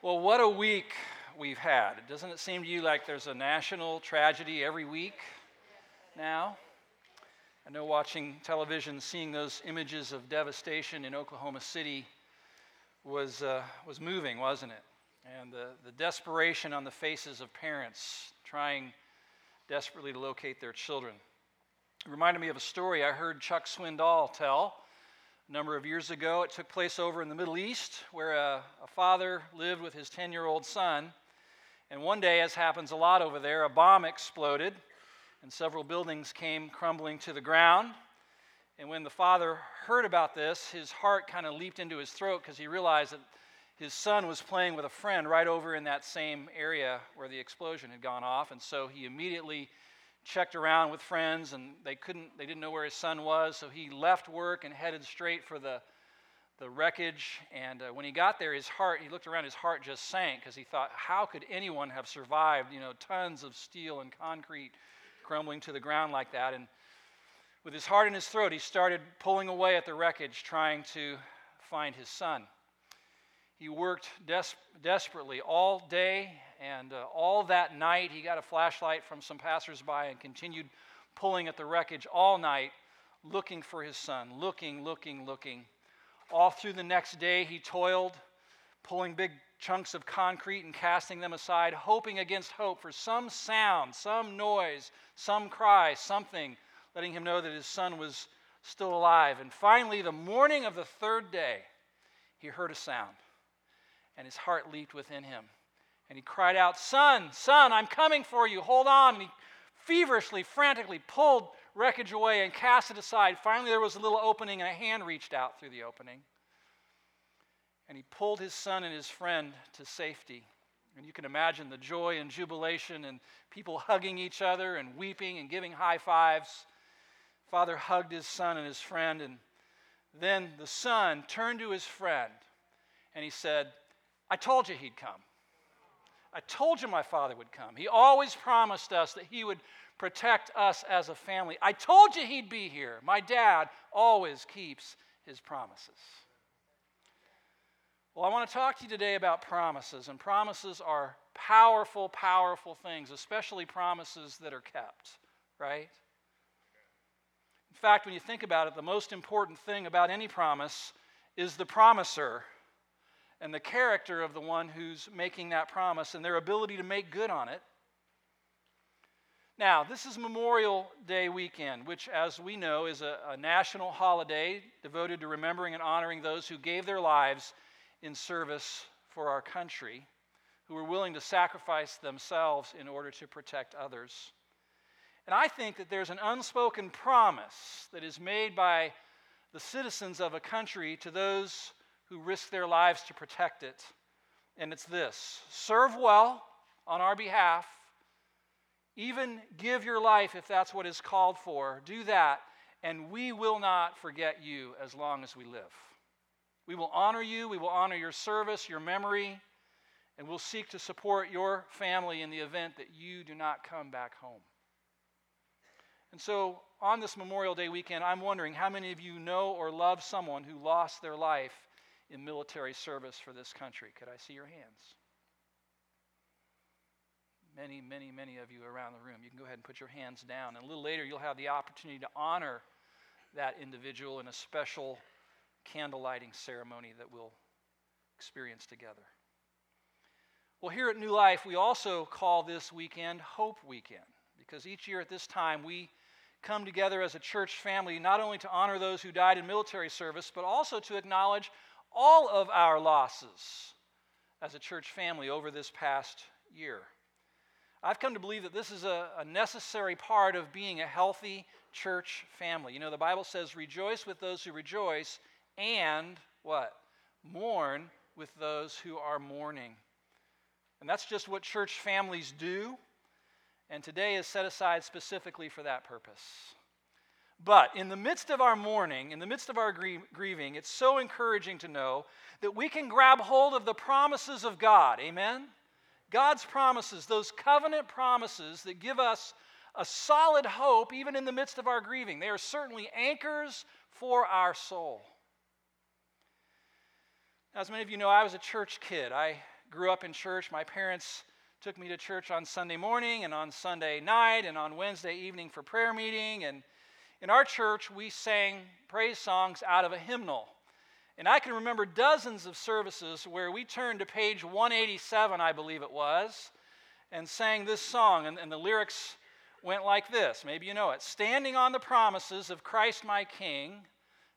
Well, what a week we've had. Doesn't it seem to you like there's a national tragedy every week now? I know watching television, seeing those images of devastation in Oklahoma City was, uh, was moving, wasn't it? And the, the desperation on the faces of parents trying desperately to locate their children. It reminded me of a story I heard Chuck Swindoll tell a number of years ago. It took place over in the Middle East where a, a father lived with his 10 year old son. And one day, as happens a lot over there, a bomb exploded and several buildings came crumbling to the ground. And when the father heard about this, his heart kind of leaped into his throat because he realized that his son was playing with a friend right over in that same area where the explosion had gone off. And so he immediately checked around with friends and they couldn't they didn't know where his son was so he left work and headed straight for the the wreckage. And uh, when he got there his heart he looked around his heart just sank because he thought how could anyone have survived you know tons of steel and concrete crumbling to the ground like that? And with his heart in his throat he started pulling away at the wreckage trying to find his son. He worked des- desperately all day and uh, all that night, he got a flashlight from some passersby and continued pulling at the wreckage all night, looking for his son, looking, looking, looking. All through the next day, he toiled, pulling big chunks of concrete and casting them aside, hoping against hope for some sound, some noise, some cry, something letting him know that his son was still alive. And finally, the morning of the third day, he heard a sound and his heart leaped within him. And he cried out, Son, son, I'm coming for you. Hold on. And he feverishly, frantically pulled wreckage away and cast it aside. Finally, there was a little opening, and a hand reached out through the opening. And he pulled his son and his friend to safety. And you can imagine the joy and jubilation and people hugging each other and weeping and giving high fives. Father hugged his son and his friend, and then the son turned to his friend and he said, I told you he'd come. I told you my father would come. He always promised us that he would protect us as a family. I told you he'd be here. My dad always keeps his promises. Well, I want to talk to you today about promises, and promises are powerful, powerful things, especially promises that are kept, right? In fact, when you think about it, the most important thing about any promise is the promiser and the character of the one who's making that promise and their ability to make good on it. Now, this is Memorial Day weekend, which, as we know, is a, a, national holiday devoted to remembering and honoring those who gave their lives in service for our country, who were willing to sacrifice themselves in order to protect others. And I think that there's an unspoken promise that is made by the citizens of a country to those who risk their lives to protect it. And it's this serve well on our behalf, even give your life if that's what is called for. Do that, and we will not forget you as long as we live. We will honor you, we will honor your service, your memory, and we'll seek to support your family in the event that you do not come back home. And so, on this Memorial Day weekend, I'm wondering how many of you know or love someone who lost their life in military service for this country. Could I see your hands? Many, many, many of you around the room. You can go ahead and put your hands down. And a little later, you'll have the opportunity to honor that individual in a special candle lighting ceremony that we'll experience together. Well, here at New Life, we also call this weekend Hope Weekend because each year at this time we come together as a church family not only to honor those who died in military service, but also to acknowledge all of our losses as a church family over this past year. I've come to believe that this is a, a, necessary part of being a healthy church family. You know, the Bible says, rejoice with those who rejoice, and what? Mourn with those who are mourning. And that's just what church families do. And today is set aside specifically for that purpose. But in the midst of our mourning, in the midst of our grieving, it's so encouraging to know that we can grab hold of the promises of God. Amen? God's promises, those covenant promises that give us a solid hope even in the midst of our grieving. They are certainly anchors for our soul. As many of you know, I was a church kid. I grew up in church. My parents took me to church on Sunday morning and on Sunday night and on Wednesday evening for prayer meeting. And in our church, we sang praise songs out of a hymnal. And I can remember dozens of services where we turned to page 187, I believe it was, and sang this song. And, and the lyrics went like this maybe you know it Standing on the promises of Christ my King,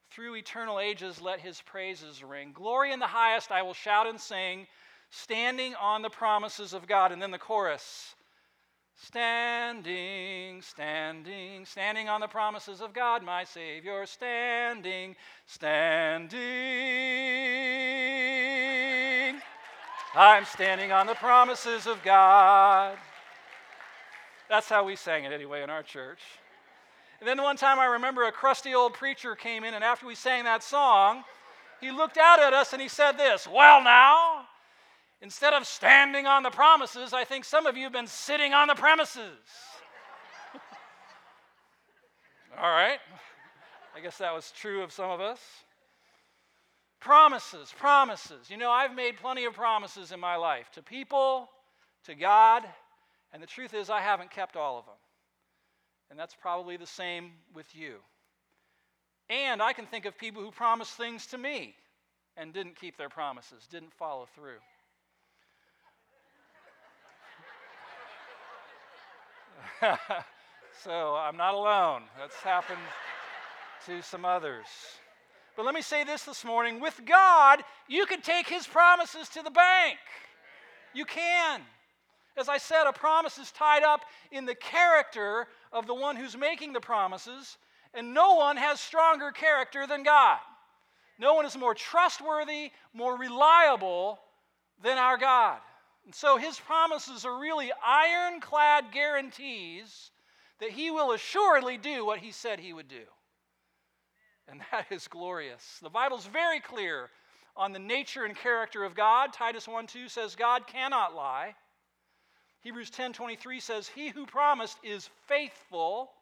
through eternal ages let his praises ring. Glory in the highest I will shout and sing, standing on the promises of God. And then the chorus. Standing, standing, standing on the promises of God, my Savior, standing, standing. I'm standing on the promises of God. That's how we sang it anyway in our church. And then one time I remember a crusty old preacher came in, and after we sang that song, he looked out at us and he said this Well, now, instead of standing on the promises, I think some of you have been sitting on the premises. All right. I guess that was true of some of us. Promises, promises. You know, I've made plenty of promises in my life to people, to God, and the truth is, I haven't kept all of them. And that's probably the same with you. And I can think of people who promised things to me and didn't keep their promises, didn't follow through. so I'm not alone. That's happened to some others. But let me say this this morning with God, you can take his promises to the bank. You can. As I said, a promise is tied up in the character of the one who's making the promises, and no one has stronger character than God. No one is more trustworthy, more reliable than our God. And so his promises are really ironclad guarantees that he will assuredly do what he said he would do. And that is glorious. The Bible's very clear on the nature and character of God. Titus 1 2 says, God cannot lie. Hebrews 10:23 says, "He who promised is faithful."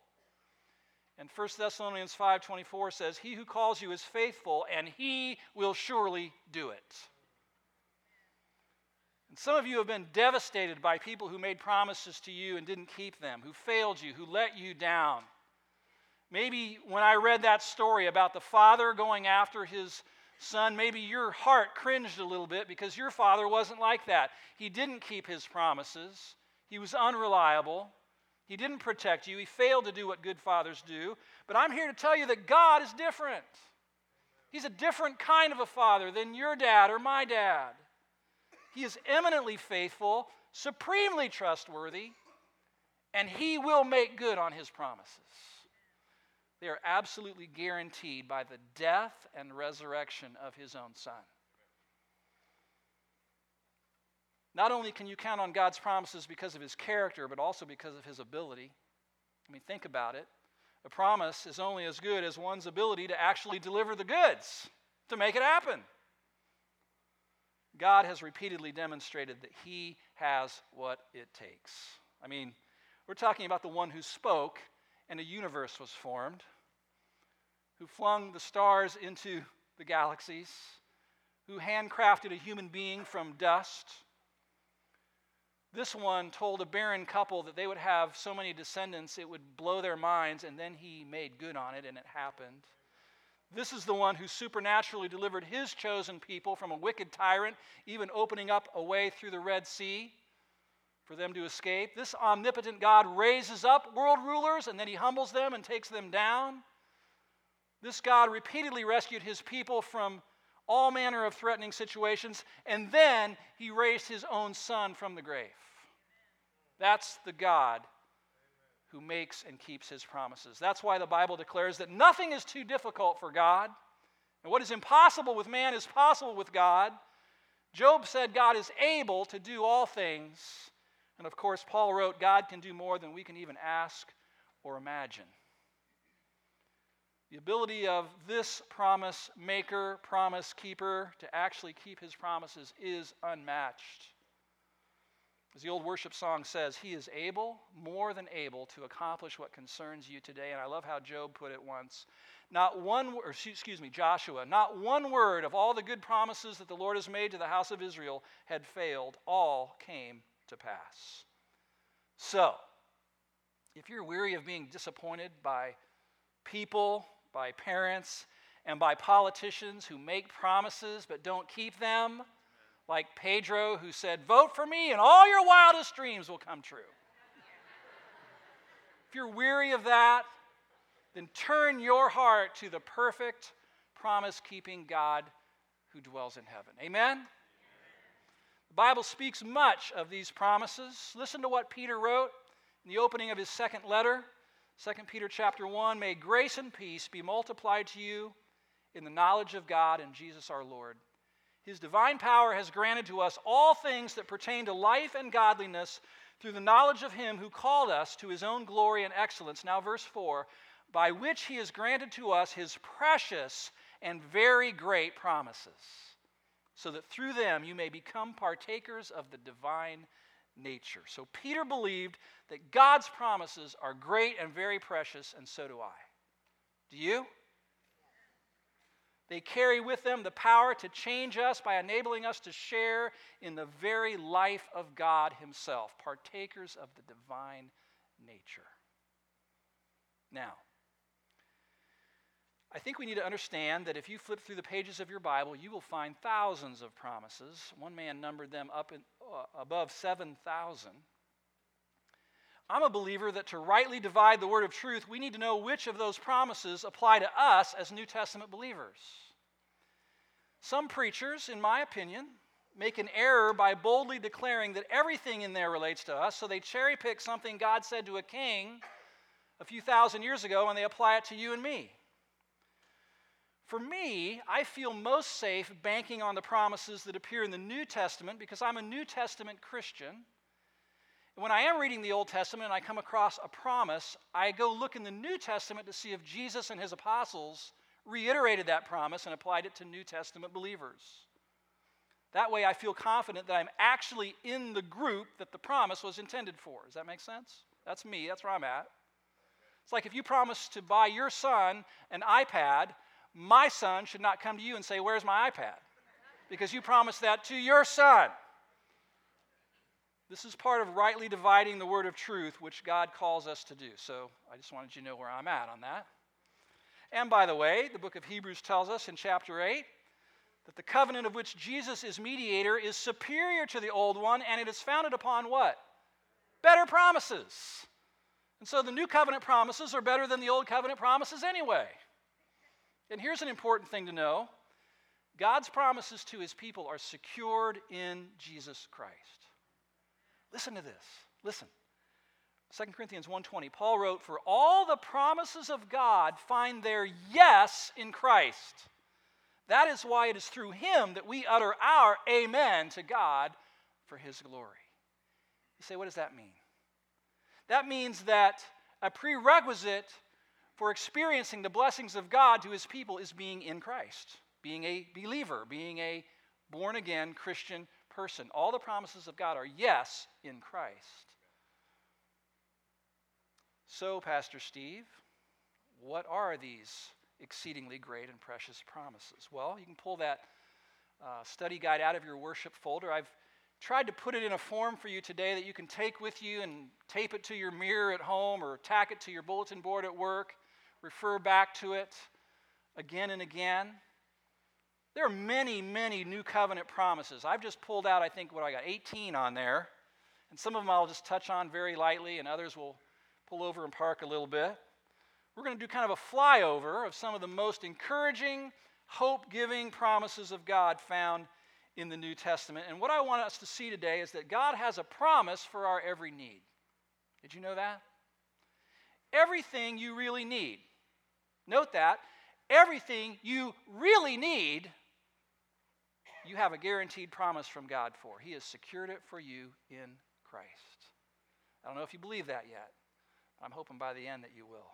And 1 Thessalonians 5:24 says, "He who calls you is faithful, and he will surely do it." Some of you have been devastated by people who made promises to you and didn't keep them, who failed you, who let you down. Maybe when I read that story about the father going after his son, maybe your heart cringed a little bit because your father wasn't like that. He didn't keep his promises, he was unreliable. He didn't protect you. He failed to do what good fathers do. But I'm here to tell you that God is different. He's a different kind of a father than your dad or my dad. He is eminently faithful, supremely trustworthy, and he will make good on his promises. They are absolutely guaranteed by the death and resurrection of his own son. Not only can you count on God's promises because of his character, but also because of his ability. I mean, think about it. A promise is only as good as one's ability to actually deliver the goods, to make it happen. God has repeatedly demonstrated that he has what it takes. I mean, we're talking about the one who spoke and a universe was formed, who flung the stars into the galaxies, who handcrafted a human being from dust. This one told a barren couple that they would have so many descendants it would blow their minds, and then he made good on it, and it happened. This is the one who supernaturally delivered his chosen people from a wicked tyrant, even opening up a way through the Red Sea for them to escape. This omnipotent God raises up world rulers and then he humbles them and takes them down. This God repeatedly rescued his people from all manner of threatening situations, and then he raised his own son from the grave. That's the God who makes and keeps his promises. That's why the Bible declares that nothing is too difficult for God. And what is impossible with man is possible with God. Job said God is able to do all things and of course, Paul wrote, God can do more than we can even ask or imagine. The ability of this promise maker, promise keeper, to actually keep his promises is unmatched. As the old worship song says, He is able, more than able, to accomplish what concerns you today. And I love how Job put it once. Not one, or excuse me, Joshua, not one word of all the good promises that the Lord has made to the house of Israel had failed. All came to pass. So, if you're weary of being disappointed by people, by parents, and by politicians who make promises but don't keep them, like Pedro, who said, Vote for me and all your wildest dreams will come true. if you're weary of that, then turn your heart to the perfect, promise keeping God who dwells in heaven. Amen? The Bible speaks much of these promises. Listen to what Peter wrote in the opening of his second letter, 2 Peter chapter 1. May grace and peace be multiplied to you in the knowledge of God and Jesus our Lord. His divine power has granted to us all things that pertain to life and godliness through the knowledge of Him who called us to His own glory and excellence. Now, verse 4 by which He has granted to us His precious and very great promises, so that through them you may become partakers of the divine nature. So, Peter believed that God's promises are great and very precious, and so do I. Do you? They carry with them the power to change us by enabling us to share in the very life of God Himself, partakers of the divine nature. Now, I think we need to understand that if you flip through the pages of your Bible, you will find thousands of promises. One man numbered them up in, uh, above 7,000. I'm a believer that to rightly divide the word of truth, we need to know which of those promises apply to us as New Testament believers. Some preachers, in my opinion, make an error by boldly declaring that everything in there relates to us, so they cherry pick something God said to a king a few thousand years ago and they apply it to you and me. For me, I feel most safe banking on the promises that appear in the New Testament because I'm a New Testament Christian when I am reading the Old Testament and I come across a promise, I go look in the New Testament to see if Jesus and his apostles reiterated that promise and applied it to New Testament believers. That way, I feel confident that I'm actually in the group that the promise was intended for. Does that make sense? That's me, that's where I'm at. It's like if you promise to buy your son an iPad, my son should not come to you and say, Where's my iPad? Because you promised that to your son. This is part of rightly dividing the word of truth, which God calls us to do. So I just wanted you to know where I'm at on that. And by the way, the book of Hebrews tells us in chapter 8 that the covenant of which Jesus is mediator is superior to the old one, and it is founded upon what? Better promises. And so the new covenant promises are better than the old covenant promises anyway. And here's an important thing to know God's promises to his people are secured in Jesus Christ. Listen to this. Listen. 2 Corinthians 1:20 Paul wrote for all the promises of God find their yes in Christ. That is why it is through him that we utter our amen to God for his glory. You say what does that mean? That means that a prerequisite for experiencing the blessings of God to his people is being in Christ, being a believer, being a born again Christian person. All the promises of God are yes in Christ. So, Pastor Steve, what are these exceedingly great and precious promises? Well, you can pull that uh, study guide out of your worship folder. I've tried to put it in a form for you today that you can take with you and tape it to your mirror at home or tack it to your bulletin board at work, refer back to it again and again. There are many, many new covenant promises. I've just pulled out, I think, what I got, 18 on there. And some of them I'll just touch on very lightly, and others will pull over and park a little bit. We're going to do kind of a flyover of some of the most encouraging, hope giving promises of God found in the New Testament. And what I want us to see today is that God has a promise for our every need. Did you know that? Everything you really need. Note that. Everything you really need you have a guaranteed promise from God for. He has secured it for you in Christ. I don't know if you believe that yet. I'm hoping by the end that you will.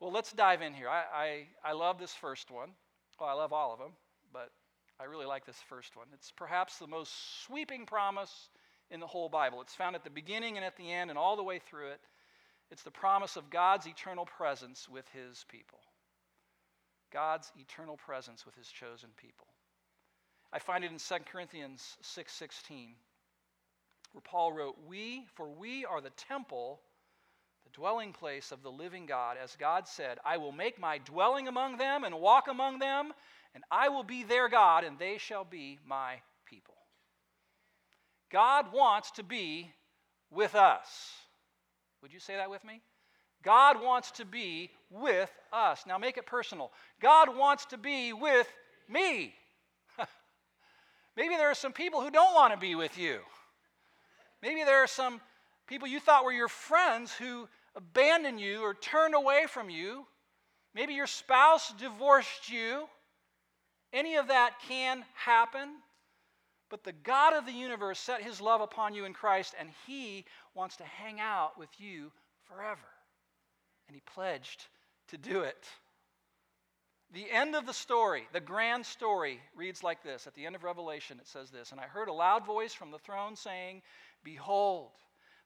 Well, let's dive in here. I, I, I love this first one. Well, I love all of them, but I really like this first one. It's perhaps the most sweeping promise in the whole Bible. It's found at the beginning and at the end and all the way through it. It's the promise of God's eternal presence with his people. God's eternal presence with his chosen people. I find it in 2 Corinthians 6:16 where Paul wrote, "We for we are the temple, the dwelling place of the living God, as God said, I will make my dwelling among them and walk among them, and I will be their God, and they shall be my people." God wants to be with us. Would you say that with me? God wants to be with us. Now make it personal. God wants to be with me. Maybe there are some people who don't want to be with you. Maybe there are some people you thought were your friends who abandoned you or turned away from you. Maybe your spouse divorced you. Any of that can happen. But the God of the universe set his love upon you in Christ, and he wants to hang out with you forever. And he pledged to do it. The end of the story, the grand story, reads like this. At the end of Revelation, it says this And I heard a loud voice from the throne saying, Behold,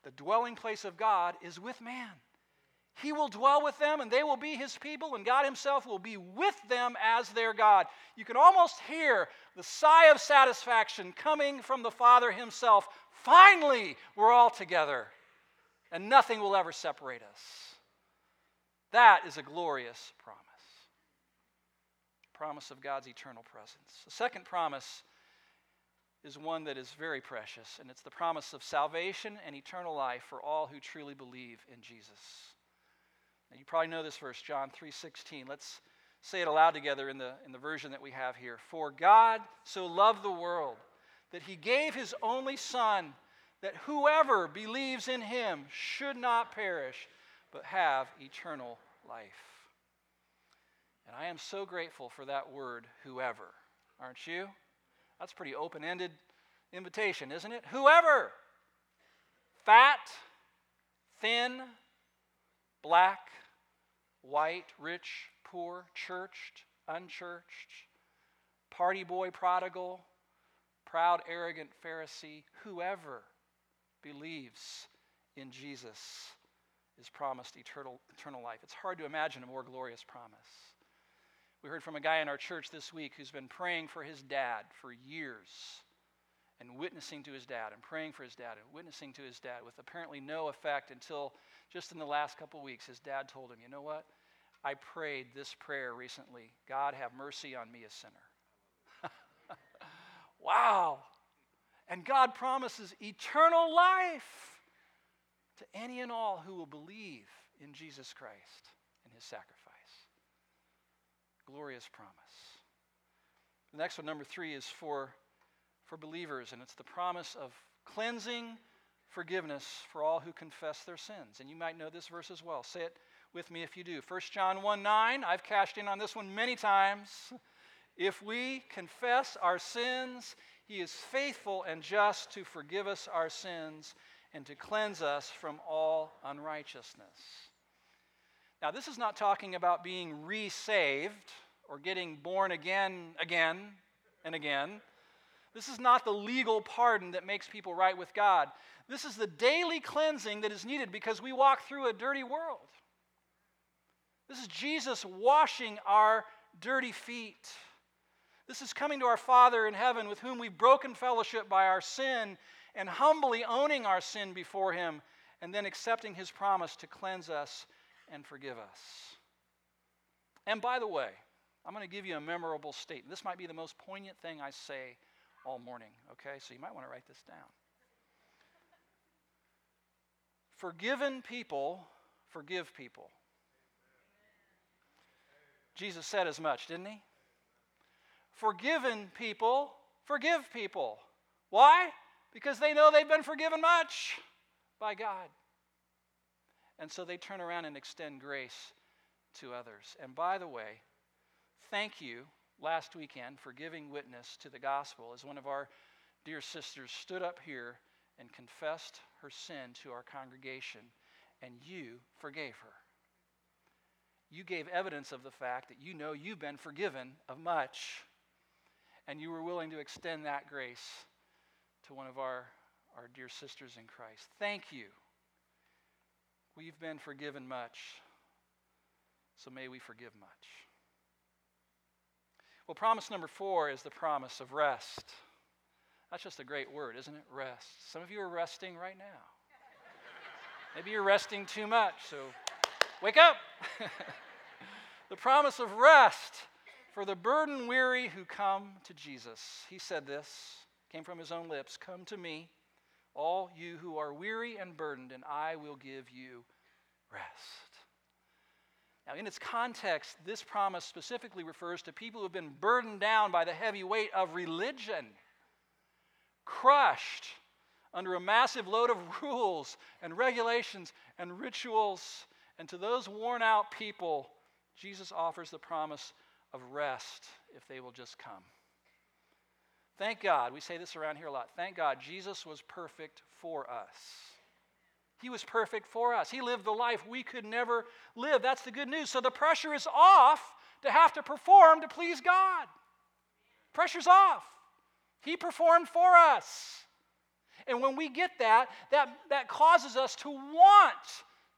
the dwelling place of God is with man. He will dwell with them, and they will be his people, and God himself will be with them as their God. You can almost hear the sigh of satisfaction coming from the Father himself. Finally, we're all together, and nothing will ever separate us. That is a glorious promise. Promise of God's eternal presence. The second promise is one that is very precious, and it's the promise of salvation and eternal life for all who truly believe in Jesus. Now, you probably know this verse, John 3:16. Let's say it aloud together in the, in the version that we have here. For God so loved the world that he gave his only Son, that whoever believes in him should not perish, but have eternal life. And I am so grateful for that word, whoever. Aren't you? That's pretty open ended invitation, isn't it? Whoever. Fat, thin, black, white, rich, poor, churched, unchurched, party boy, prodigal, proud, arrogant Pharisee, whoever believes in Jesus is promised eternal, eternal life. It's hard to imagine a more glorious promise. We heard from a guy in our church this week who's been praying for his dad for years and witnessing to his dad and praying for his dad and witnessing to his dad with apparently no effect until just in the last couple weeks his dad told him, You know what? I prayed this prayer recently God, have mercy on me, a sinner. wow. And God promises eternal life to any and all who will believe in Jesus Christ and his sacrifice. Glorious promise. The next one, number three, is for, for believers, and it's the promise of cleansing forgiveness for all who confess their sins. And you might know this verse as well. Say it with me if you do. 1 John 1 9, I've cashed in on this one many times. If we confess our sins, he is faithful and just to forgive us our sins and to cleanse us from all unrighteousness. Now, this is not talking about being re saved or getting born again, again, and again. This is not the legal pardon that makes people right with God. This is the daily cleansing that is needed because we walk through a dirty world. This is Jesus washing our dirty feet. This is coming to our Father in heaven with whom we've broken fellowship by our sin and humbly owning our sin before Him and then accepting His promise to cleanse us and forgive us. And by the way, I'm going to give you a memorable statement. This might be the most poignant thing I say all morning, okay? So you might want to write this down. Forgiven people forgive people. Jesus said as much, didn't he? Forgiven people forgive people. Why? Because they know they've been forgiven much by God. And so they turn around and extend grace to others. And by the way, thank you last weekend for giving witness to the gospel as one of our dear sisters stood up here and confessed her sin to our congregation, and you forgave her. You gave evidence of the fact that you know you've been forgiven of much, and you were willing to extend that grace to one of our, our dear sisters in Christ. Thank you. We've been forgiven much, so may we forgive much. Well, promise number four is the promise of rest. That's just a great word, isn't it? Rest. Some of you are resting right now. Maybe you're resting too much, so wake up. the promise of rest for the burden weary who come to Jesus. He said this, came from his own lips Come to me, all you who are weary and burdened, and I will give you rest. Now, in its context, this promise specifically refers to people who have been burdened down by the heavy weight of religion, crushed under a massive load of rules and regulations and rituals. And to those worn out people, Jesus offers the promise of rest if they will just come. Thank God, we say this around here a lot. Thank God Jesus was perfect for us. He was perfect for us. He lived the life we could never live. That's the good news. So the pressure is off to have to perform to please God. Pressure's off. He performed for us. And when we get that, that, that causes us to want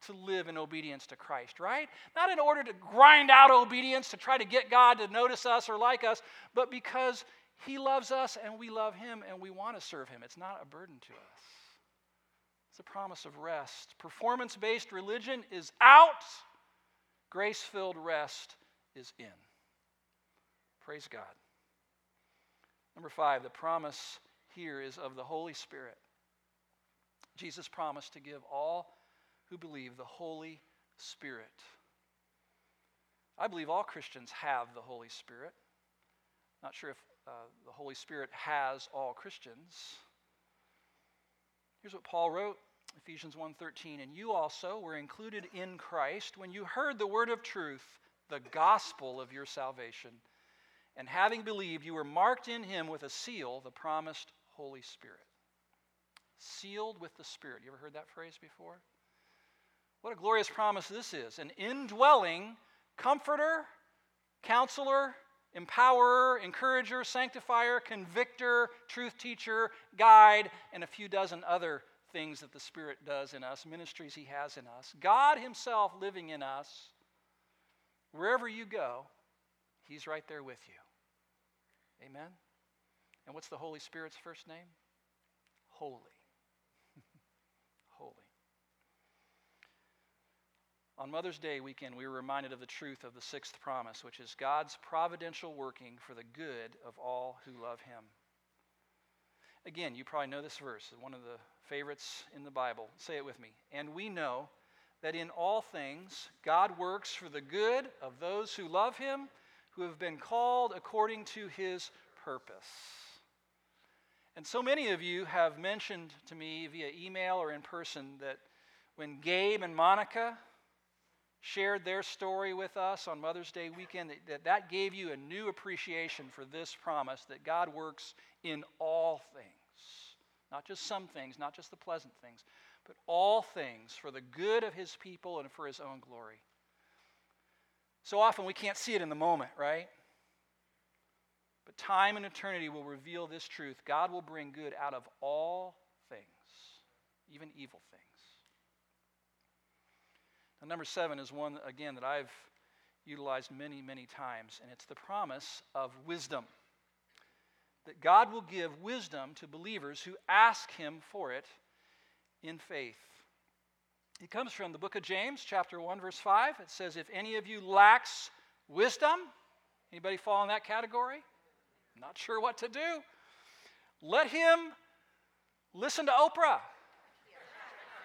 to live in obedience to Christ, right? Not in order to grind out obedience to try to get God to notice us or like us, but because He loves us and we love Him and we want to serve Him. It's not a burden to us. It's a promise of rest. Performance based religion is out, grace filled rest is in. Praise God. Number five, the promise here is of the Holy Spirit. Jesus promised to give all who believe the Holy Spirit. I believe all Christians have the Holy Spirit. Not sure if uh, the Holy Spirit has all Christians. Here's what Paul wrote Ephesians 1:13, and you also were included in Christ when you heard the word of truth, the gospel of your salvation. And having believed, you were marked in him with a seal, the promised Holy Spirit. Sealed with the Spirit. You ever heard that phrase before? What a glorious promise this is. An indwelling comforter, counselor, empowerer, encourager, sanctifier, convictor, truth teacher, guide, and a few dozen other things that the Spirit does in us, ministries He has in us. God Himself living in us. Wherever you go, He's right there with you. Amen? And what's the Holy Spirit's first name? Holy. On Mother's Day weekend, we were reminded of the truth of the sixth promise, which is God's providential working for the good of all who love Him. Again, you probably know this verse, one of the favorites in the Bible. Say it with me. And we know that in all things God works for the good of those who love him, who have been called according to his purpose. And so many of you have mentioned to me via email or in person that when Gabe and Monica shared their story with us on Mother's Day weekend, that that gave you a new appreciation for this promise that God works in all things not just some things, not just the pleasant things, but all things for the good of his people and for his own glory. So often we can't see it in the moment, right? But time and eternity will reveal this truth. God will bring good out of all things, even evil things. Now, number seven is one, again, that I've utilized many, many times, and it's the promise of wisdom that God will give wisdom to believers who ask Him for it in faith. It comes from the book of James, chapter 1, verse 5. It says, If any of you lacks wisdom, anybody fall in that category? Not sure what to do. Let him listen to Oprah.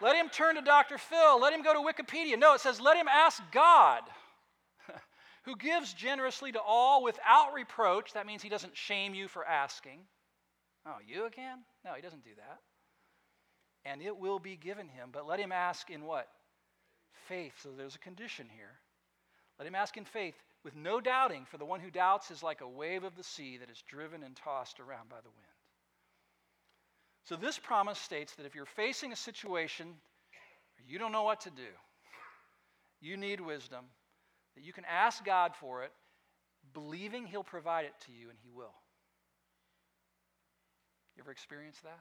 Let him turn to Dr. Phil. Let him go to Wikipedia. No, it says, let him ask God who gives generously to all without reproach. That means he doesn't shame you for asking. Oh, you again? No, he doesn't do that. And it will be given him, but let him ask in what? Faith. So there's a condition here. Let him ask in faith with no doubting, for the one who doubts is like a wave of the sea that is driven and tossed around by the wind. So this promise states that if you're facing a situation you don't know what to do, you need wisdom, that you can ask God for it, believing He'll provide it to you, and He will. You ever experienced that?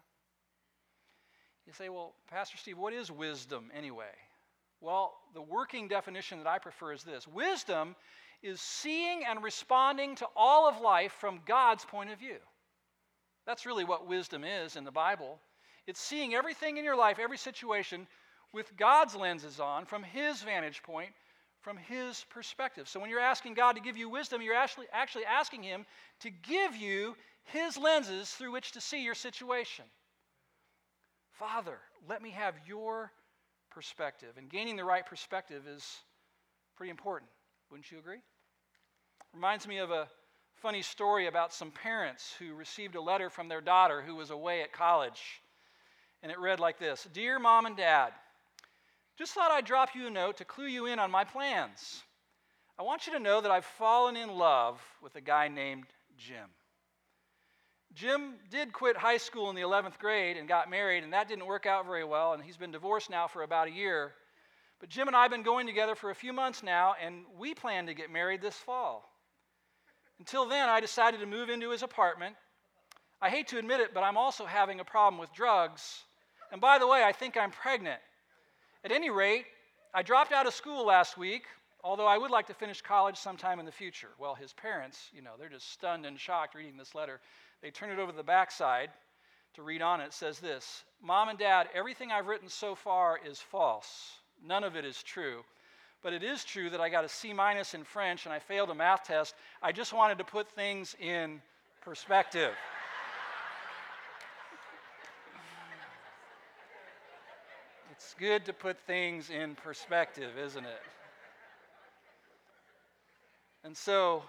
You say, well, Pastor Steve, what is wisdom anyway? Well, the working definition that I prefer is this Wisdom is seeing and responding to all of life from God's point of view. That's really what wisdom is in the Bible. It's seeing everything in your life, every situation, with God's lenses on, from His vantage point, from His perspective. So when you're asking God to give you wisdom, you're actually, actually asking Him to give you His lenses through which to see your situation. Father, let me have your perspective. And gaining the right perspective is pretty important. Wouldn't you agree? Reminds me of a funny story about some parents who received a letter from their daughter who was away at college. And it read like this Dear mom and dad, just thought I'd drop you a note to clue you in on my plans. I want you to know that I've fallen in love with a guy named Jim. Jim did quit high school in the 11th grade and got married, and that didn't work out very well, and he's been divorced now for about a year. But Jim and I have been going together for a few months now, and we plan to get married this fall. Until then, I decided to move into his apartment. I hate to admit it, but I'm also having a problem with drugs. And by the way, I think I'm pregnant. At any rate, I dropped out of school last week, although I would like to finish college sometime in the future. Well, his parents, you know, they're just stunned and shocked reading this letter. They turn it over to the backside to read on it. It says this Mom and Dad, everything I've written so far is false. None of it is true. But it is true that I got a C minus in French and I failed a math test. I just wanted to put things in perspective. it's good to put things in perspective, isn't it? And so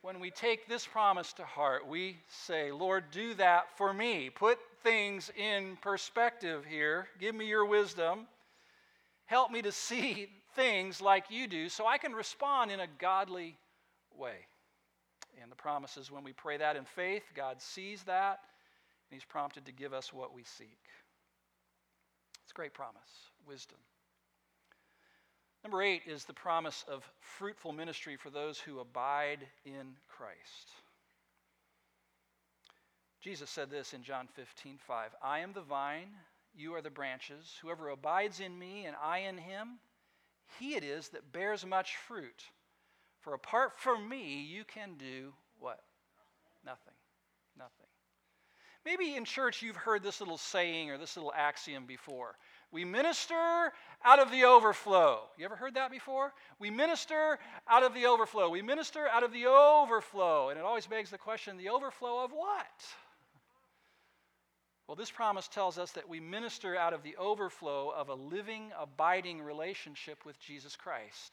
when we take this promise to heart, we say, Lord, do that for me. Put things in perspective here. Give me your wisdom. Help me to see things like you do so I can respond in a godly way. And the promise is when we pray that in faith, God sees that, and He's prompted to give us what we seek. It's a great promise wisdom. Number eight is the promise of fruitful ministry for those who abide in Christ. Jesus said this in John 15, 5. I am the vine, you are the branches. Whoever abides in me and I in him, he it is that bears much fruit. For apart from me, you can do what? Nothing. Nothing. Maybe in church you've heard this little saying or this little axiom before. We minister out of the overflow. You ever heard that before? We minister out of the overflow. We minister out of the overflow. And it always begs the question the overflow of what? Well, this promise tells us that we minister out of the overflow of a living, abiding relationship with Jesus Christ.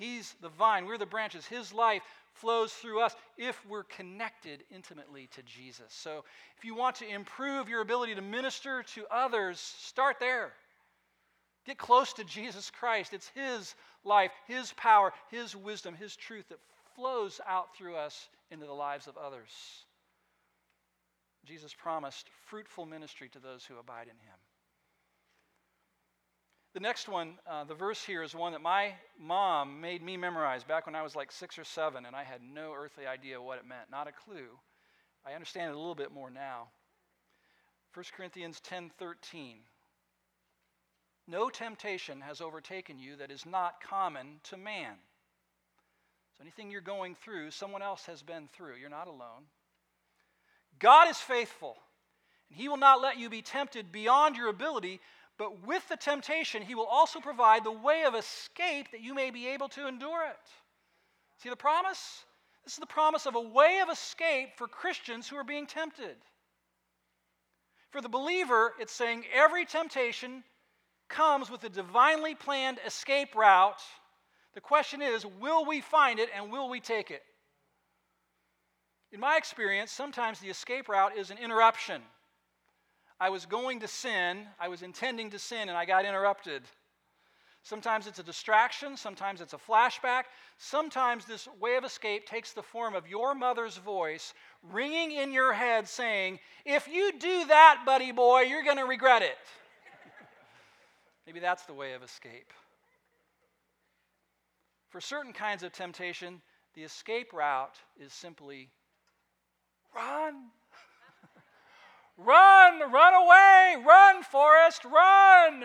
He's the vine, we're the branches. His life flows through us if we're connected intimately to Jesus. So, if you want to improve your ability to minister to others, start there. Get close to Jesus Christ. It's His life, His power, His wisdom, His truth that flows out through us into the lives of others. Jesus promised fruitful ministry to those who abide in Him. The next one, uh, the verse here is one that my mom made me memorize back when I was like six or seven, and I had no earthly idea what it meant, not a clue. I understand it a little bit more now. 1 Corinthians 10:13. No temptation has overtaken you that is not common to man. So anything you're going through, someone else has been through. You're not alone. God is faithful, and he will not let you be tempted beyond your ability, but with the temptation, he will also provide the way of escape that you may be able to endure it. See the promise? This is the promise of a way of escape for Christians who are being tempted. For the believer, it's saying every temptation comes with a divinely planned escape route. The question is, will we find it and will we take it? In my experience, sometimes the escape route is an interruption. I was going to sin, I was intending to sin, and I got interrupted. Sometimes it's a distraction, sometimes it's a flashback, sometimes this way of escape takes the form of your mother's voice ringing in your head saying, If you do that, buddy boy, you're going to regret it. Maybe that's the way of escape. For certain kinds of temptation, the escape route is simply run. Run, run away, run, Forrest, run.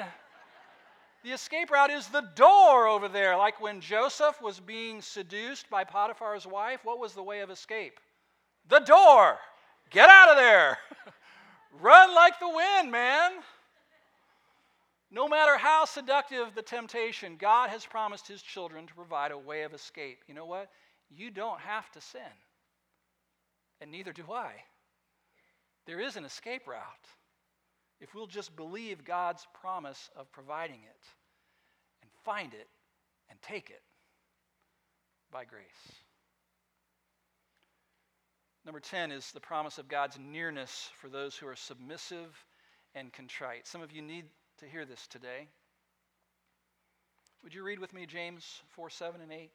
The escape route is the door over there. Like when Joseph was being seduced by Potiphar's wife, what was the way of escape? The door. Get out of there. Run like the wind, man. No matter how seductive the temptation, God has promised his children to provide a way of escape. You know what? You don't have to sin, and neither do I. There is an escape route if we'll just believe God's promise of providing it and find it and take it by grace. Number 10 is the promise of God's nearness for those who are submissive and contrite. Some of you need to hear this today. Would you read with me James 4 7 and 8?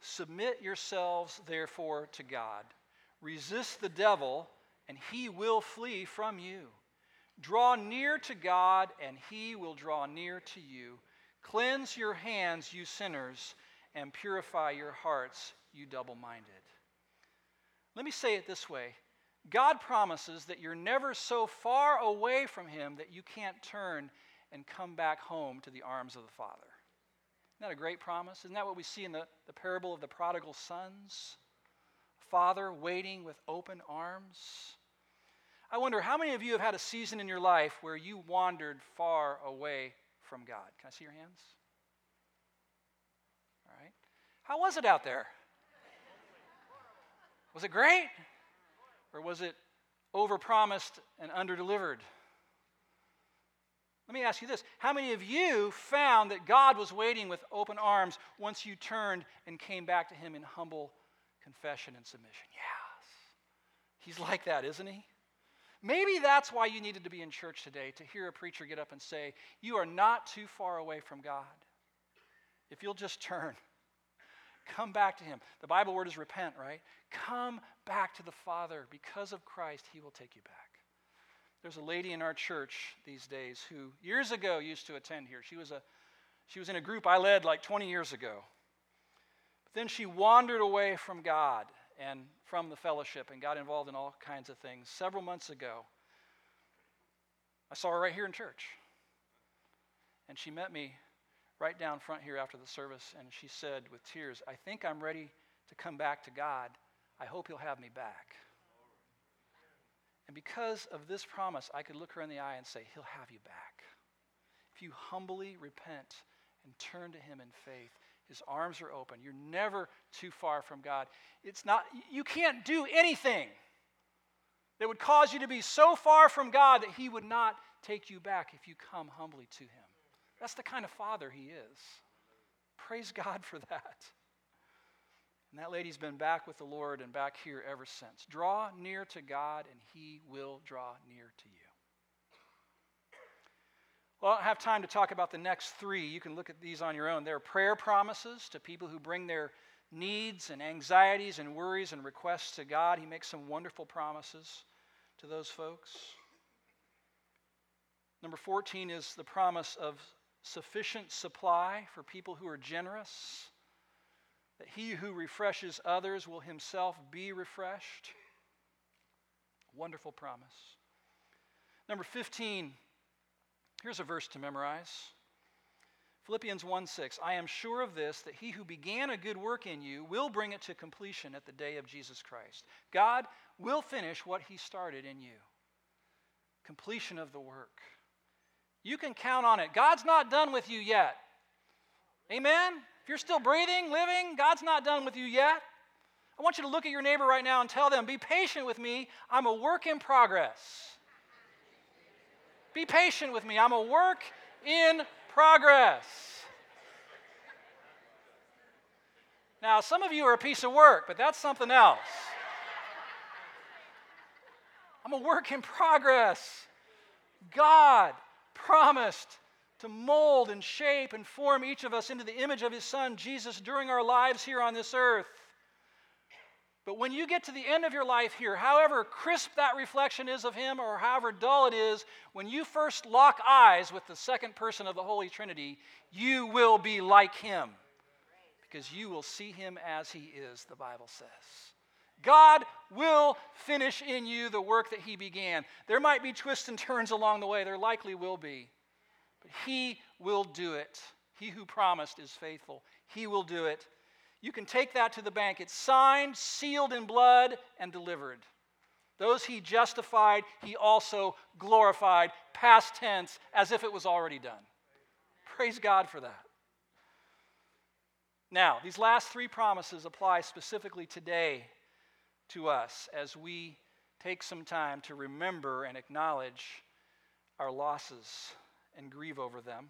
Submit yourselves, therefore, to God. Resist the devil, and he will flee from you. Draw near to God, and he will draw near to you. Cleanse your hands, you sinners, and purify your hearts, you double minded. Let me say it this way God promises that you're never so far away from Him that you can't turn and come back home to the arms of the Father. Isn't that a great promise? Isn't that what we see in the, the parable of the prodigal sons? Father waiting with open arms. I wonder how many of you have had a season in your life where you wandered far away from God? Can I see your hands? All right. How was it out there? Was it great? Or was it overpromised and underdelivered? Let me ask you this How many of you found that God was waiting with open arms once you turned and came back to Him in humble confession and submission? Yes. He's like that, isn't He? Maybe that's why you needed to be in church today to hear a preacher get up and say, You are not too far away from God. If you'll just turn Come back to Him. The Bible word is repent, right? Come back to the Father. Because of Christ, He will take you back. There's a lady in our church these days who years ago used to attend here. She was, a, she was in a group I led like 20 years ago. Then she wandered away from God and from the fellowship and got involved in all kinds of things. Several months ago, I saw her right here in church. And she met me right down front here after the service, and she said with tears, I think I'm ready to come back to God. I hope He'll have me back. And because of this promise, I could look her in the eye and say, He'll have you back. If you humbly repent and turn to Him in faith, His arms are open. You're never too far from God. It's not, you can't do anything that would cause you to be so far from God that He would not take you back if you come humbly to Him. That's the kind of father he is. Praise God for that. And that lady's been back with the Lord and back here ever since. Draw near to God, and he will draw near to you. Well, I don't have time to talk about the next three. You can look at these on your own. There are prayer promises to people who bring their needs and anxieties and worries and requests to God. He makes some wonderful promises to those folks. Number 14 is the promise of sufficient supply for people who are generous, that he who refreshes others will himself be refreshed. Wonderful promise. Number 15, here's a verse to memorize. Philippians 1 6. I am sure of this, that he who began a good work in you will bring it to completion at the day of Jesus Christ. God will finish what he started in you. Completion of the work. You can count on it. God's not done with you yet. Amen? If you're still breathing, living, God's not done with you yet. I want you to look at your neighbor right now and tell them, Be patient with me. I'm a work in progress. Be patient with me. I'm a work in progress. Now, some of you are a piece of work, but that's something else. I'm a work in progress. God promised to mold and shape and form each of us into the image of his son, Jesus, during our lives here on this earth. But when you get to the end of your life here, however crisp that reflection is of him or however dull it is, when you first lock eyes with the second person of the Holy Trinity, you will be like him because you will see him as he is, the Bible says. God will finish in you the work that He began. There might be twists and turns along the way, there likely will be, but He will do it. He who promised is faithful, He will do it. You can take that to the bank. It's signed, sealed in blood, and delivered. Those he justified, he also glorified, past tense, as if it was already done. Praise God for that. Now, these last three promises apply specifically today to us as we take some time to remember and acknowledge our losses and grieve over them.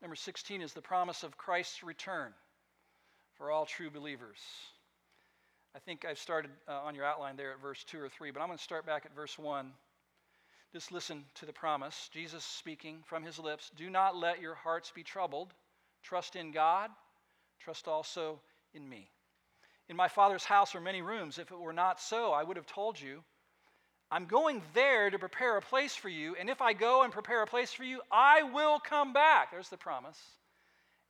Number 16 is the promise of Christ's return for all true believers. I think I've started uh, on your outline there at verse 2 or 3, but I'm going to start back at verse 1. Just listen to the promise. Jesus speaking from his lips Do not let your hearts be troubled. Trust in God, trust also in me. In my Father's house are many rooms. If it were not so, I would have told you. I'm going there to prepare a place for you, and if I go and prepare a place for you, I will come back. There's the promise.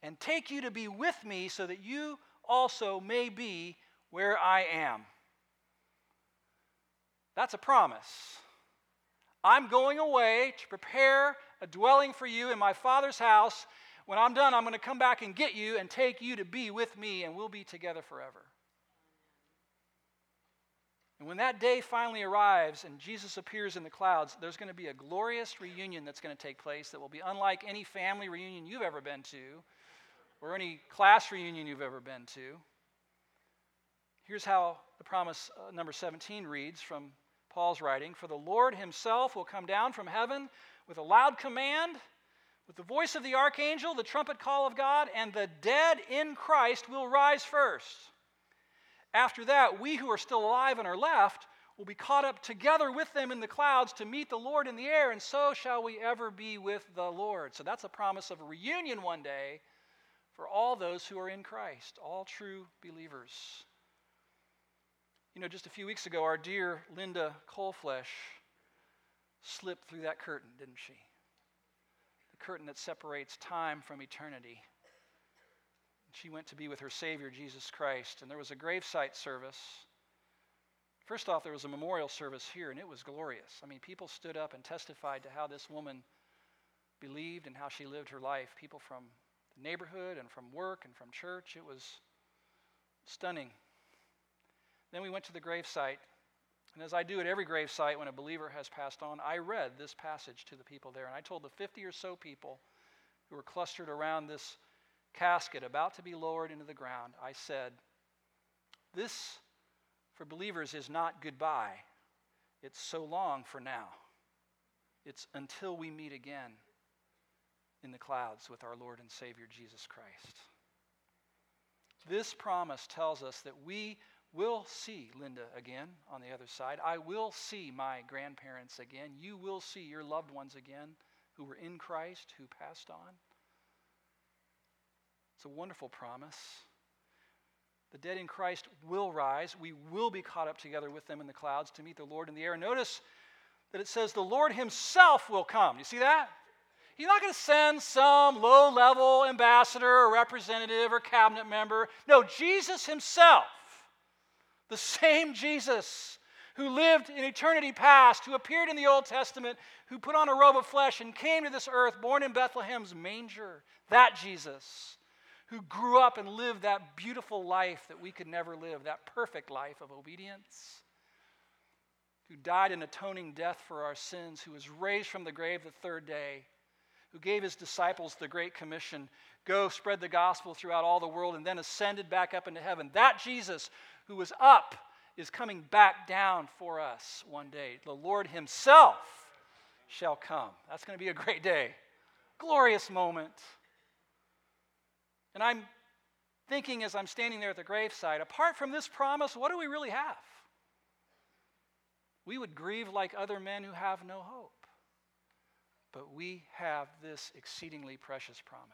And take you to be with me so that you also may be where I am. That's a promise. I'm going away to prepare a dwelling for you in my Father's house. When I'm done, I'm going to come back and get you and take you to be with me, and we'll be together forever. And when that day finally arrives and Jesus appears in the clouds, there's going to be a glorious reunion that's going to take place that will be unlike any family reunion you've ever been to or any class reunion you've ever been to. Here's how the promise uh, number 17 reads from Paul's writing For the Lord himself will come down from heaven with a loud command, with the voice of the archangel, the trumpet call of God, and the dead in Christ will rise first. After that, we who are still alive and are left will be caught up together with them in the clouds to meet the Lord in the air, and so shall we ever be with the Lord. So that's a promise of a reunion one day for all those who are in Christ, all true believers. You know, just a few weeks ago, our dear Linda Colflesh slipped through that curtain, didn't she? The curtain that separates time from eternity. She went to be with her Savior, Jesus Christ, and there was a gravesite service. First off, there was a memorial service here, and it was glorious. I mean, people stood up and testified to how this woman believed and how she lived her life. People from neighborhood and from work and from church. It was stunning. Then we went to the gravesite, and as I do at every gravesite when a believer has passed on, I read this passage to the people there, and I told the 50 or so people who were clustered around this casket about to be lowered into the ground, I said, This for believers is not goodbye, it's so long for now. It's until we meet again in the clouds with our Lord and Savior Jesus Christ. This promise tells us that we will see Linda again on the other side. I will see my grandparents again. You will see your loved ones again who were in Christ, who passed on. It's a wonderful promise. The dead in Christ will rise. We will be caught up together with them in the clouds to meet the Lord in the air. Notice that it says the Lord Himself will come. You see that? He's not going to send some low level ambassador or representative or cabinet member. No, Jesus Himself, the same Jesus who lived in eternity past, who appeared in the Old Testament, who put on a robe of flesh and came to this earth, born in Bethlehem's manger. That Jesus who grew up and lived that beautiful life that we could never live, that perfect life of obedience, who died an atoning death for our sins, who was raised from the grave the third day, who gave his disciples the Great Commission go spread the gospel throughout all the world, and then ascended back up into heaven. That Jesus who was up is coming back down for us one day. The Lord Himself shall come. That's going to be a great day. Glorious moment. And I'm thinking as I'm standing there at the graveside, apart from this promise, what do we really have? We would grieve like other men who have no hope. But we have this exceedingly precious promise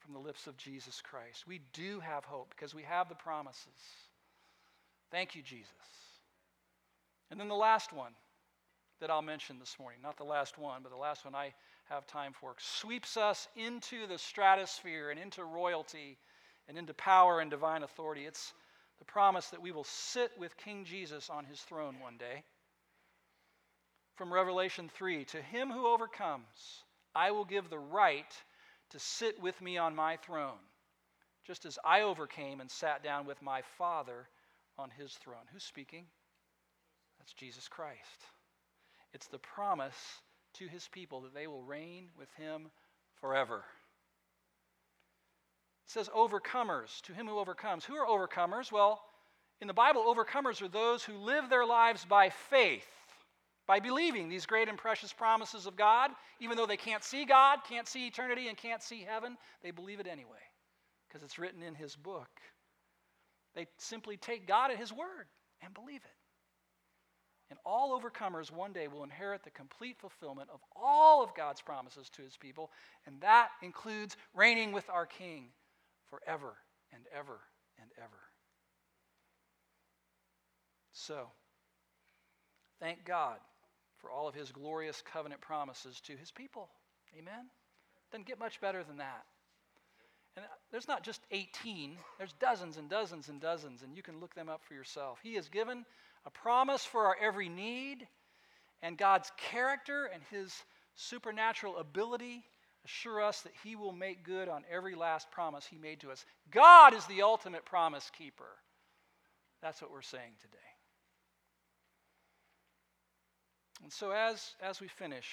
from the lips of Jesus Christ. We do have hope because we have the promises. Thank you, Jesus. And then the last one that I'll mention this morning, not the last one, but the last one I have time for, sweeps us into the stratosphere and into royalty and into power and divine authority. It's the promise that we will sit with King Jesus on his throne one day. From Revelation 3 To him who overcomes, I will give the right to sit with me on my throne, just as I overcame and sat down with my Father on his throne. Who's speaking? That's Jesus Christ. It's the promise to his people that they will reign with him forever. It says overcomers, to him who overcomes. Who are overcomers? Well, in the Bible, overcomers are those who live their lives by faith, by believing these great and precious promises of God. Even though they can't see God, can't see eternity, and can't see heaven, they believe it anyway because it's written in his book. They simply take God at his word and believe it. And all overcomers one day will inherit the complete fulfillment of all of God's promises to his people, and that includes reigning with our King forever and ever and ever. So, thank God for all of his glorious covenant promises to his people. Amen? Doesn't get much better than that. And there's not just 18, there's dozens and dozens and dozens, and you can look them up for yourself. He has given a promise for our every need, and God's character and his supernatural ability assure us that he will make good on every last promise he made to us. God is the ultimate promise keeper. That's what we're saying today. And so as, as we finish,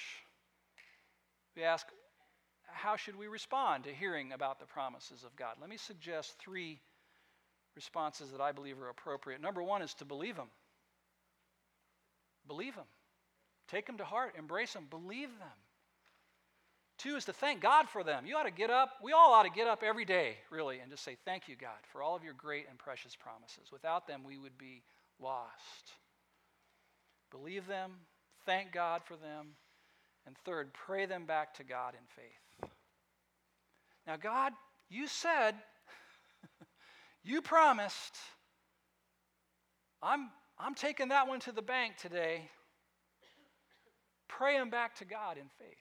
we ask, how should we respond to hearing about the promises of God? Let me suggest three responses that I believe are appropriate. Number one is to believe them. Believe them. Take them to heart, embrace them, believe them. Two is to thank God for them. You ought to get up, we all ought to get up every day, really, and just say, Thank you, God, for all of your great and precious promises. Without them, we would be lost. Believe them, thank God for them, and third, pray them back to God in faith. Now, God, you said, you promised, I'm, I'm taking that one to the bank today. Pray them back to God in faith.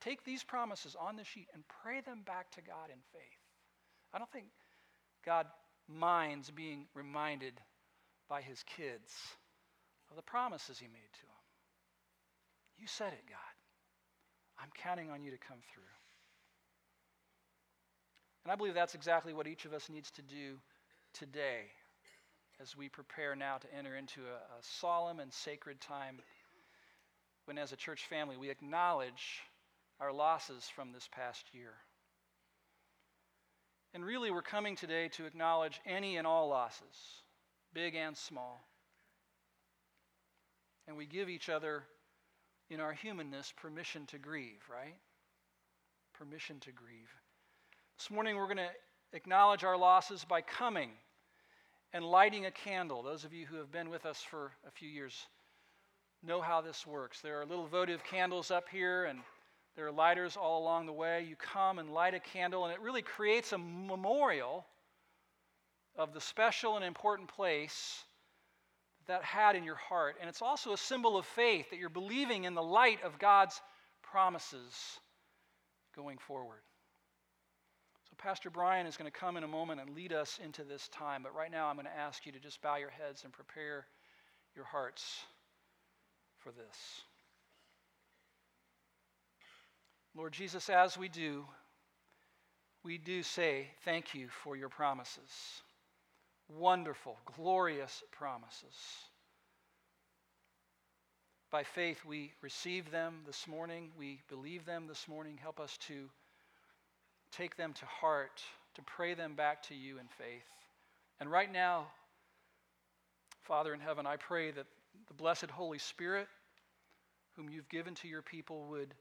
Take these promises on the sheet and pray them back to God in faith. I don't think God minds being reminded by his kids of the promises he made to them. You said it, God. I'm counting on you to come through. And I believe that's exactly what each of us needs to do today as we prepare now to enter into a, a solemn and sacred time when, as a church family, we acknowledge our losses from this past year. And really, we're coming today to acknowledge any and all losses, big and small. And we give each other, in our humanness, permission to grieve, right? Permission to grieve. This morning, we're going to acknowledge our losses by coming and lighting a candle. Those of you who have been with us for a few years know how this works. There are little votive candles up here, and there are lighters all along the way. You come and light a candle, and it really creates a memorial of the special and important place that had in your heart. And it's also a symbol of faith that you're believing in the light of God's promises going forward. So, Pastor Brian is going to come in a moment and lead us into this time. But right now, I'm going to ask you to just bow your heads and prepare your hearts for this. Lord Jesus, as we do, we do say thank you for your promises. Wonderful, glorious promises. By faith, we receive them this morning. We believe them this morning. Help us to take them to heart, to pray them back to you in faith. And right now, Father in heaven, I pray that the blessed Holy Spirit, whom you've given to your people, would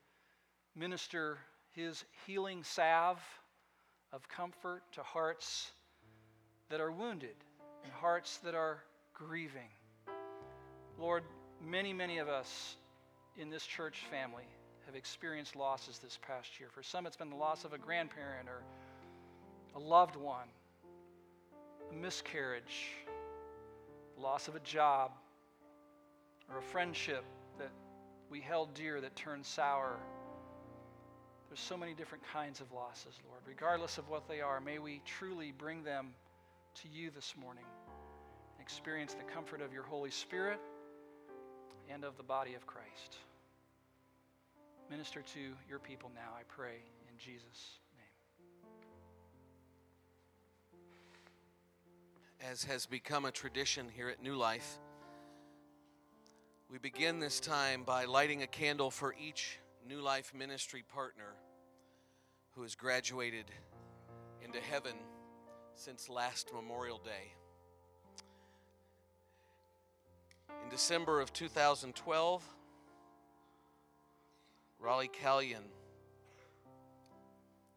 minister his healing salve of comfort to hearts that are wounded and hearts that are grieving. Lord, many, many of us in this church family have experienced losses this past year. For some, it's been the loss of a grandparent or a loved one, a miscarriage, loss of a job, or a friendship that we held dear that turned sour there's so many different kinds of losses, Lord. Regardless of what they are, may we truly bring them to you this morning. experience the comfort of your Holy Spirit and of the body of Christ. Minister to your people now, I pray, in Jesus' name. As has become a tradition here at New Life, we begin this time by lighting a candle for each New Life ministry partner who has graduated into heaven since last Memorial Day. In December of 2012, Raleigh Callion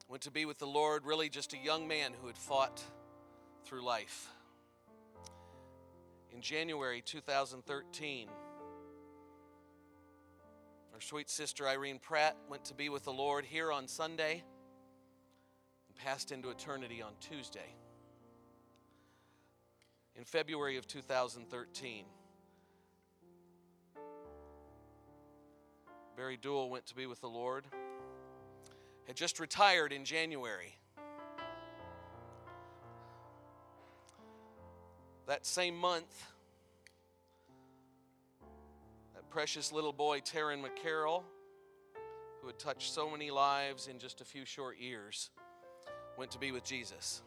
went to be with the Lord, really just a young man who had fought through life. In January 2013, our sweet sister Irene Pratt went to be with the Lord here on Sunday and passed into eternity on Tuesday. In February of 2013, Barry Duell went to be with the Lord, had just retired in January. That same month, that precious little boy, Taryn McCarroll, who had touched so many lives in just a few short years, went to be with Jesus.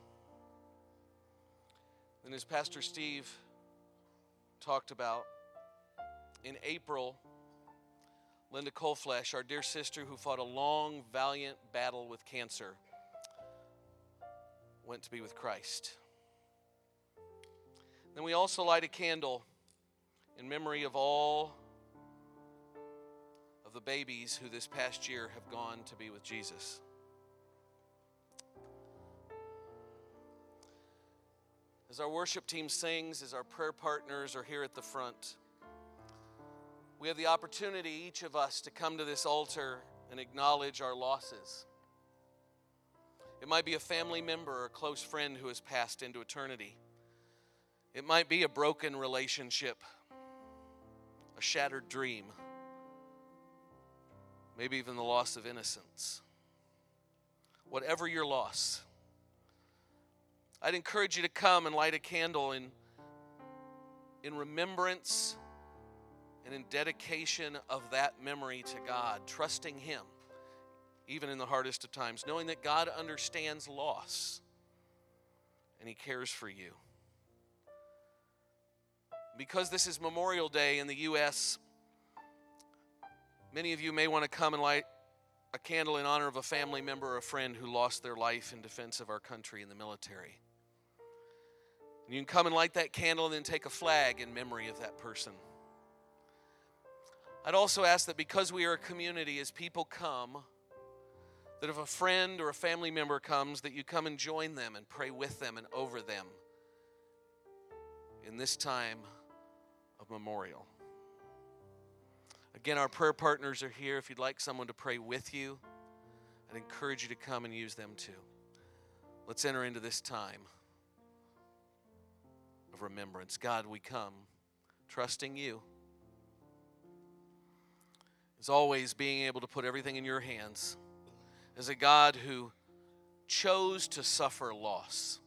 And as Pastor Steve talked about, in April, Linda Colflesh, our dear sister who fought a long, valiant battle with cancer, went to be with Christ. Then we also light a candle in memory of all of the babies who this past year have gone to be with Jesus. As our worship team sings, as our prayer partners are here at the front, we have the opportunity, each of us, to come to this altar and acknowledge our losses. It might be a family member or a close friend who has passed into eternity. It might be a broken relationship, a shattered dream maybe even the loss of innocence. Whatever your loss, I'd encourage you to come and light a candle in, in remembrance and in dedication of that memory to God, trusting Him, even in the hardest of times, knowing that God understands loss and He cares for you. Because this is Memorial Day in the U.S., Many of you may want to come and light a candle in honor of a family member or a friend who lost their life in defense of our country in the military. You can come and light that candle and then take a flag in memory of that person. I'd also ask that because we are a community, as people come, that if a friend or a family member comes, that you come and join them and pray with them and over them in this time of memorial. Again, our prayer partners are here. If you'd like someone to pray with you, I'd encourage you to come and use them too. Let's enter into this time of remembrance. God, we come trusting you. As always, being able to put everything in your hands. As a God who chose to suffer loss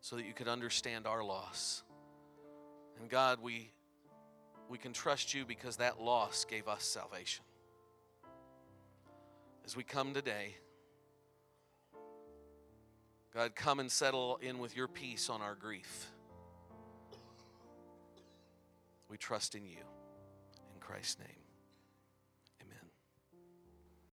so that you could understand our loss. And God, we we can trust you because that loss gave us salvation. As we come today, God, come and settle in with your peace on our grief. We trust in you. In Christ's name.